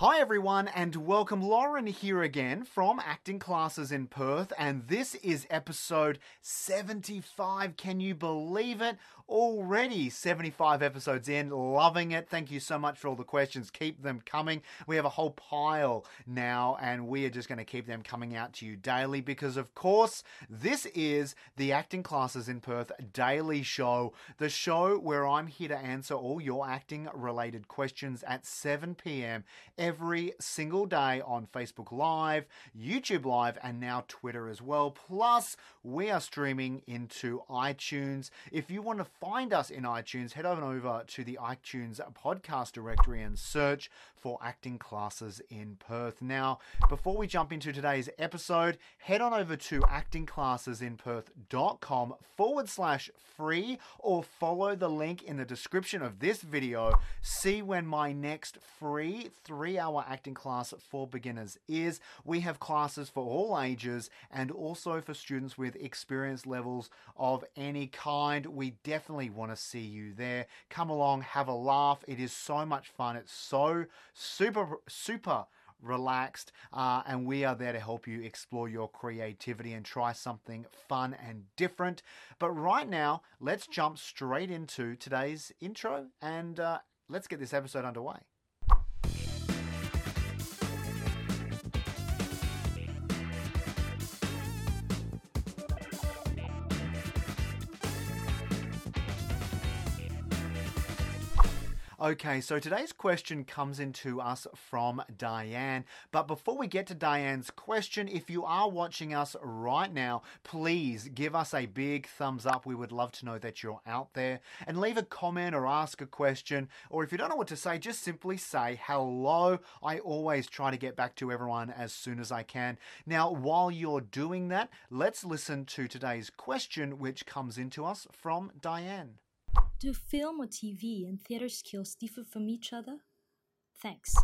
Hi, everyone, and welcome. Lauren here again from Acting Classes in Perth, and this is episode 75. Can you believe it? Already 75 episodes in, loving it. Thank you so much for all the questions. Keep them coming. We have a whole pile now, and we are just going to keep them coming out to you daily because, of course, this is the Acting Classes in Perth daily show, the show where I'm here to answer all your acting related questions at 7 p.m every single day on Facebook Live, YouTube Live, and now Twitter as well. Plus, we are streaming into iTunes. If you want to find us in iTunes, head on over to the iTunes podcast directory and search for acting classes in Perth. Now, before we jump into today's episode, head on over to actingclassesinperth.com forward slash free or follow the link in the description of this video. See when my next free three hour acting class for beginners is. We have classes for all ages and also for students with experience levels of any kind. We definitely want to see you there. Come along, have a laugh. It is so much fun. It's so super, super relaxed, uh, and we are there to help you explore your creativity and try something fun and different. But right now, let's jump straight into today's intro and uh, let's get this episode underway. Okay, so today's question comes into us from Diane. But before we get to Diane's question, if you are watching us right now, please give us a big thumbs up. We would love to know that you're out there. And leave a comment or ask a question. Or if you don't know what to say, just simply say hello. I always try to get back to everyone as soon as I can. Now, while you're doing that, let's listen to today's question, which comes into us from Diane. Do film or TV and theatre skills differ from each other? Thanks.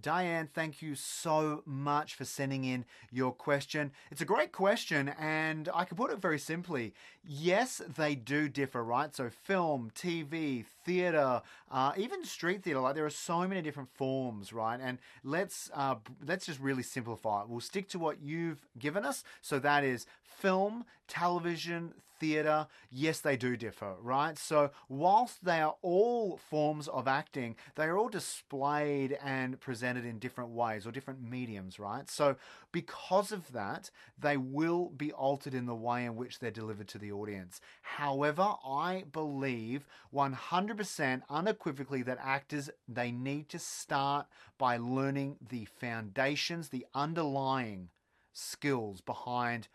Diane, thank you so much for sending in your question. It's a great question, and I can put it very simply. Yes, they do differ, right? So, film, TV, theatre, uh, even street theatre, like there are so many different forms, right? And let's uh, let's just really simplify it. We'll stick to what you've given us. So that is film, television, theatre, yes, they do differ, right? So, whilst they are all forms of acting, they are all displayed and presented in different ways or different mediums, right? So, because of that, they will be altered in the way in which they're delivered to the audience. However, I believe 100% unequivocally that actors they need to start by learning the foundations, the underlying skills behind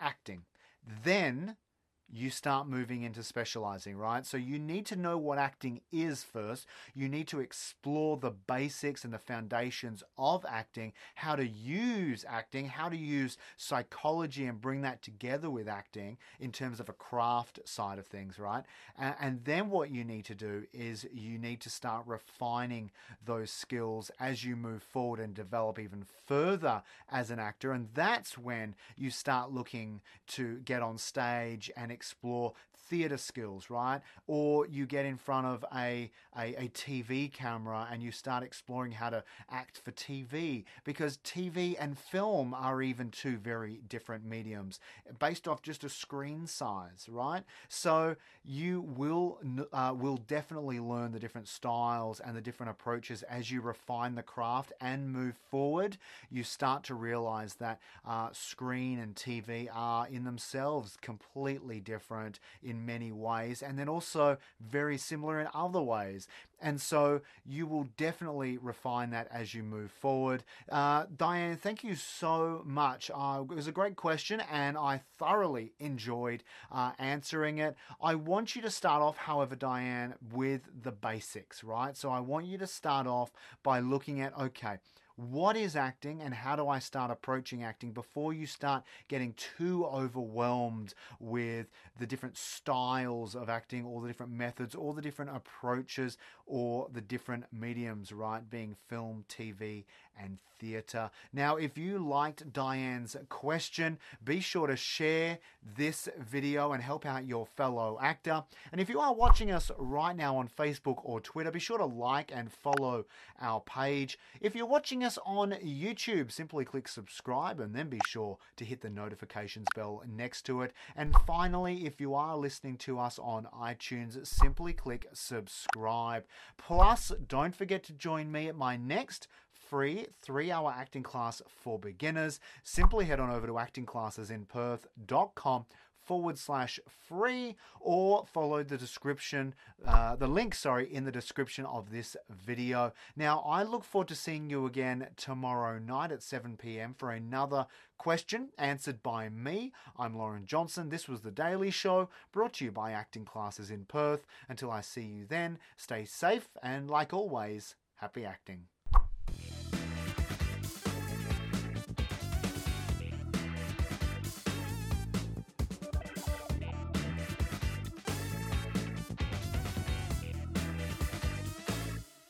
acting. Then you start moving into specializing, right? So you need to know what acting is first. You need to explore the basics and the foundations of acting, how to use acting, how to use psychology and bring that together with acting in terms of a craft side of things, right? And then what you need to do is you need to start refining those skills as you move forward and develop even further as an actor. And that's when you start looking to get on stage and explore theatre skills, right? Or you get in front of a, a, a, TV camera and you start exploring how to act for TV because TV and film are even two very different mediums based off just a screen size, right? So you will uh, will definitely learn the different styles and the different approaches as you refine the craft and move forward. You start to realize that uh, screen and TV are in themselves completely different in many ways, and then also very similar in other ways. And so you will definitely refine that as you move forward. Uh, Diane, thank you so much. Uh, it was a great question, and I thoroughly enjoyed uh, answering it. I want you to start off, however, Diane, with the basics, right? So I want you to start off by looking at okay, what is acting and how do I start approaching acting before you start getting too overwhelmed with the different styles of acting, all the different methods, all the different approaches, or the different mediums, right? Being film, TV, and theatre. Now, if you liked Diane's question, be sure to share this video and help out your fellow actor. And if you are watching us right now on Facebook or Twitter, be sure to like and follow our page. If you're us on YouTube, simply click subscribe and then be sure to hit the notifications bell next to it. And finally, if you are listening to us on iTunes, simply click subscribe. Plus, don't forget to join me at my next free three hour acting class for beginners. Simply head on over to actingclassesinperth.com forward slash free or follow the description, uh, the link, sorry, in the description of this video. Now, I look forward to seeing you again tomorrow night at 7 p.m. for another question answered by me. I'm Lauren Johnson. This was The Daily Show brought to you by Acting Classes in Perth. Until I see you then, stay safe and, like always, happy acting.